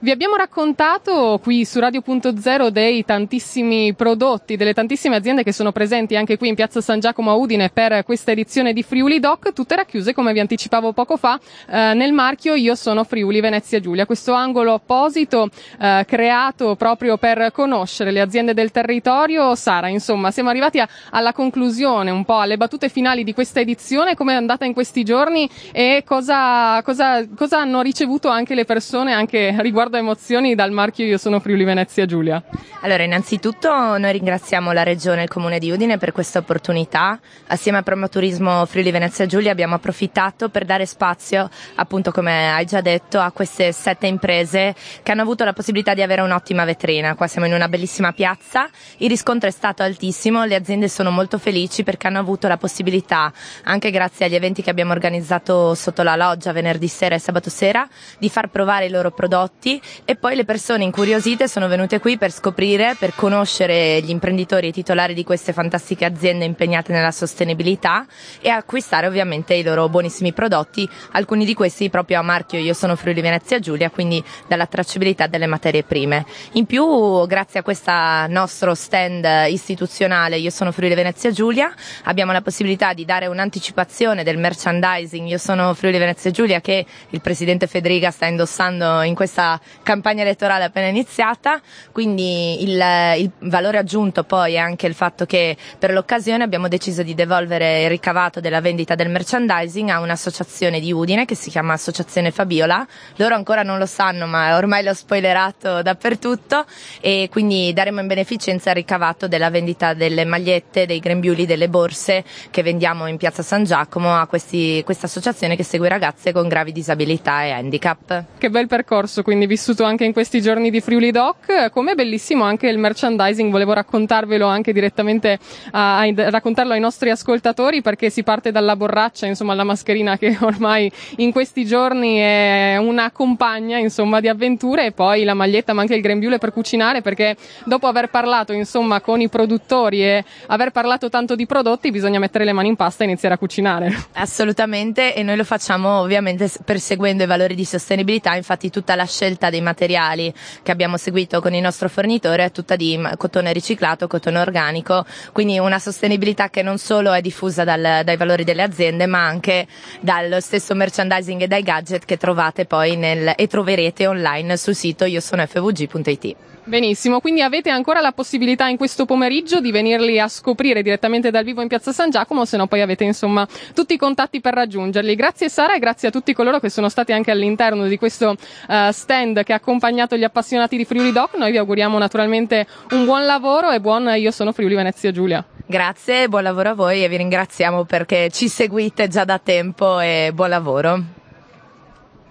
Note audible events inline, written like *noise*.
Vi abbiamo raccontato qui su Radio.0 dei tantissimi prodotti, delle tantissime aziende che sono presenti anche qui in Piazza San Giacomo a Udine per questa edizione di Friuli Doc, tutte racchiuse come vi anticipavo poco fa eh, nel marchio Io sono Friuli Venezia Giulia, questo angolo apposito eh, creato proprio per conoscere le aziende del territorio. Sara, insomma, siamo arrivati a, alla conclusione, un po' alle battute finali di questa edizione, come è andata in questi giorni e cosa, cosa, cosa hanno ricevuto anche le persone anche riguardo riguardo emozioni dal marchio Io sono Friuli Venezia Giulia. Allora, innanzitutto noi ringraziamo la Regione e il Comune di Udine per questa opportunità. Assieme a Promoturismo Friuli Venezia Giulia abbiamo approfittato per dare spazio, appunto come hai già detto, a queste sette imprese che hanno avuto la possibilità di avere un'ottima vetrina. Qua siamo in una bellissima piazza, il riscontro è stato altissimo, le aziende sono molto felici perché hanno avuto la possibilità, anche grazie agli eventi che abbiamo organizzato sotto la loggia venerdì sera e sabato sera, di far provare i loro prodotti e poi le persone incuriosite sono venute qui per scoprire, per conoscere gli imprenditori e titolari di queste fantastiche aziende impegnate nella sostenibilità e acquistare ovviamente i loro buonissimi prodotti, alcuni di questi proprio a marchio Io sono Friuli Venezia Giulia, quindi dalla tracciabilità delle materie prime. In più, grazie a questo nostro stand istituzionale Io sono Friuli Venezia Giulia, abbiamo la possibilità di dare un'anticipazione del merchandising Io sono Friuli Venezia Giulia che il presidente Federica sta indossando in questa campagna elettorale appena iniziata, quindi il, il, valore aggiunto poi è anche il fatto che per l'occasione abbiamo deciso di devolvere il ricavato della vendita del merchandising a un'associazione di Udine che si chiama Associazione Fabiola, loro ancora non lo sanno ma ormai l'ho spoilerato dappertutto e quindi daremo in beneficenza il ricavato della vendita delle magliette, dei grembiuli, delle borse che vendiamo in piazza San Giacomo a questa associazione che segue ragazze con gravi disabilità e handicap. Che bel percorso quindi vi vissuto anche in questi giorni di Friuli Doc, come bellissimo anche il merchandising, volevo raccontarvelo anche direttamente, a, a, raccontarlo ai nostri ascoltatori perché si parte dalla borraccia, insomma la mascherina che *laughs* ormai in questi giorni è una compagna insomma di avventure e poi la maglietta ma anche il grembiule per cucinare perché dopo aver parlato insomma con i produttori e aver parlato tanto di prodotti bisogna mettere le mani in pasta e iniziare a cucinare. Assolutamente e noi lo facciamo ovviamente perseguendo i valori di sostenibilità, infatti tutta la scelta scelta dei materiali che abbiamo seguito con il nostro fornitore è tutta di cotone riciclato, cotone organico, quindi una sostenibilità che non solo è diffusa dal, dai valori delle aziende ma anche dallo stesso merchandising e dai gadget che trovate poi nel, e troverete online sul sito io sono fvg.it. Benissimo, quindi avete ancora la possibilità in questo pomeriggio di venirli a scoprire direttamente dal vivo in Piazza San Giacomo, se no poi avete insomma tutti i contatti per raggiungerli. Grazie Sara e grazie a tutti coloro che sono stati anche all'interno di questo uh, stand che ha accompagnato gli appassionati di Friuli Doc. Noi vi auguriamo naturalmente un buon lavoro e buon Io sono Friuli Venezia Giulia. Grazie, buon lavoro a voi e vi ringraziamo perché ci seguite già da tempo e buon lavoro.